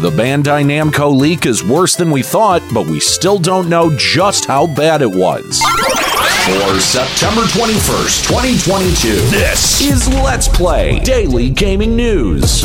The Bandai Namco leak is worse than we thought, but we still don't know just how bad it was. For September 21st, 2022, this is Let's Play Daily Gaming News.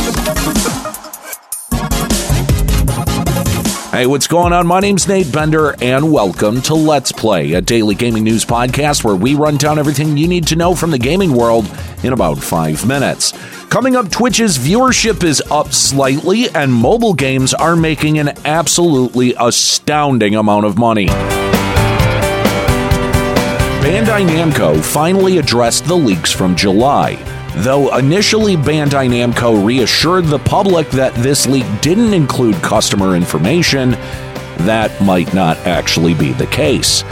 Hey, what's going on? My name's Nate Bender, and welcome to Let's Play, a daily gaming news podcast where we run down everything you need to know from the gaming world in about five minutes. Coming up, Twitch's viewership is up slightly, and mobile games are making an absolutely astounding amount of money. Bandai Namco finally addressed the leaks from July. Though initially Bandai Namco reassured the public that this leak didn't include customer information, that might not actually be the case.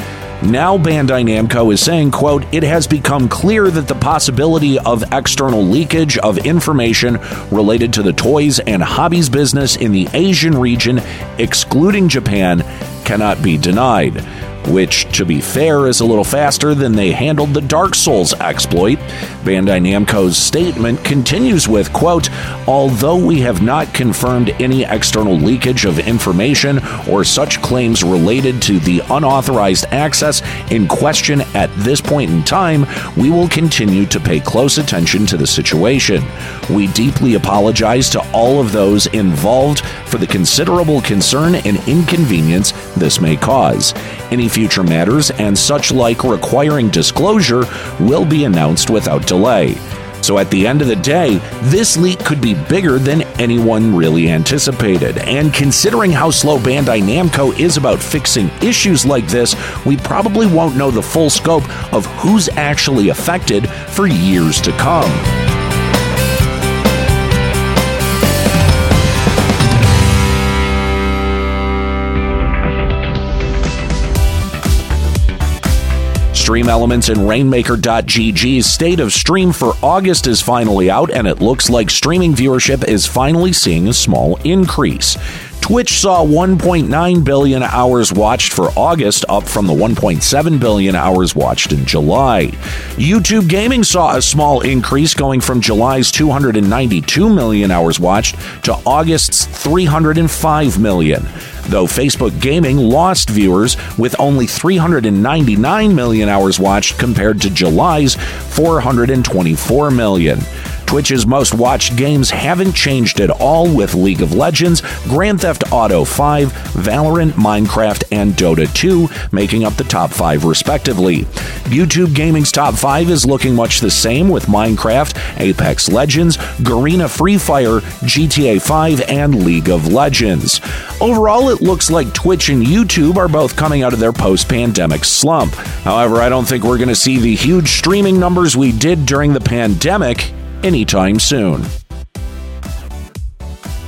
Now Bandai Namco is saying, quote, it has become clear that the possibility of external leakage of information related to the toys and hobbies business in the Asian region, excluding Japan, cannot be denied which, to be fair, is a little faster than they handled the Dark Souls exploit. Bandai Namco's statement continues with, quote, Although we have not confirmed any external leakage of information or such claims related to the unauthorized access in question at this point in time, we will continue to pay close attention to the situation. We deeply apologize to all of those involved for the considerable concern and inconvenience this may cause. Any future matters and such like requiring disclosure will be announced without delay. So at the end of the day, this leak could be bigger than anyone really anticipated. And considering how slow Bandai Namco is about fixing issues like this, we probably won't know the full scope of who's actually affected for years to come. Stream Elements and Rainmaker.gg's state of stream for August is finally out, and it looks like streaming viewership is finally seeing a small increase. Twitch saw 1.9 billion hours watched for August, up from the 1.7 billion hours watched in July. YouTube Gaming saw a small increase going from July's 292 million hours watched to August's 305 million though Facebook Gaming lost viewers with only 399 million hours watched compared to July's 424 million. Twitch's most watched games haven't changed at all, with League of Legends, Grand Theft Auto 5, Valorant, Minecraft, and Dota 2 making up the top five respectively. YouTube Gaming's top five is looking much the same, with Minecraft, Apex Legends, Garena Free Fire, GTA 5, and League of Legends. Overall, it looks like Twitch and YouTube are both coming out of their post pandemic slump. However, I don't think we're going to see the huge streaming numbers we did during the pandemic anytime soon.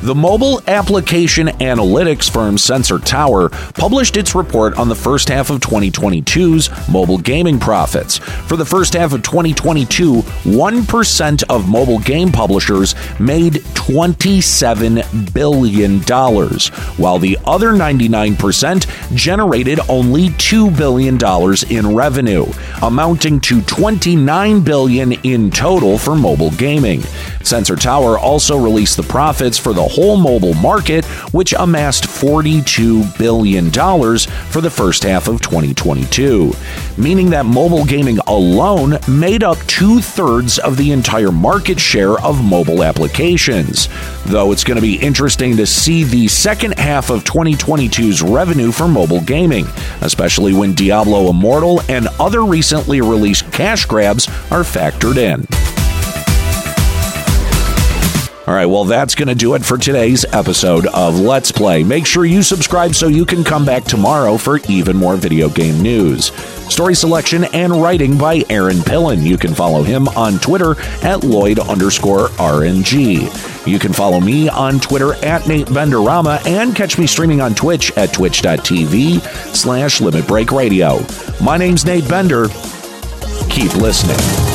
The mobile application analytics firm Sensor Tower published its report on the first half of 2022's mobile gaming profits. For the first half of 2022, 1% of mobile game publishers made $27 billion, while the other 99% generated only $2 billion in revenue, amounting to $29 billion in total for mobile gaming. Sensor Tower also released the profits for the whole mobile market, which amassed $42 billion for the first half of 2022, meaning that mobile gaming alone made up two thirds of the entire market share of mobile applications. Though it's going to be interesting to see the second half of 2022's revenue for mobile gaming, especially when Diablo Immortal and other recently released cash grabs are factored in. All right, well, that's going to do it for today's episode of Let's Play. Make sure you subscribe so you can come back tomorrow for even more video game news. Story selection and writing by Aaron Pillen. You can follow him on Twitter at Lloyd underscore RNG. You can follow me on Twitter at Nate Benderama and catch me streaming on Twitch at twitch.tv slash Limit Break Radio. My name's Nate Bender. Keep listening.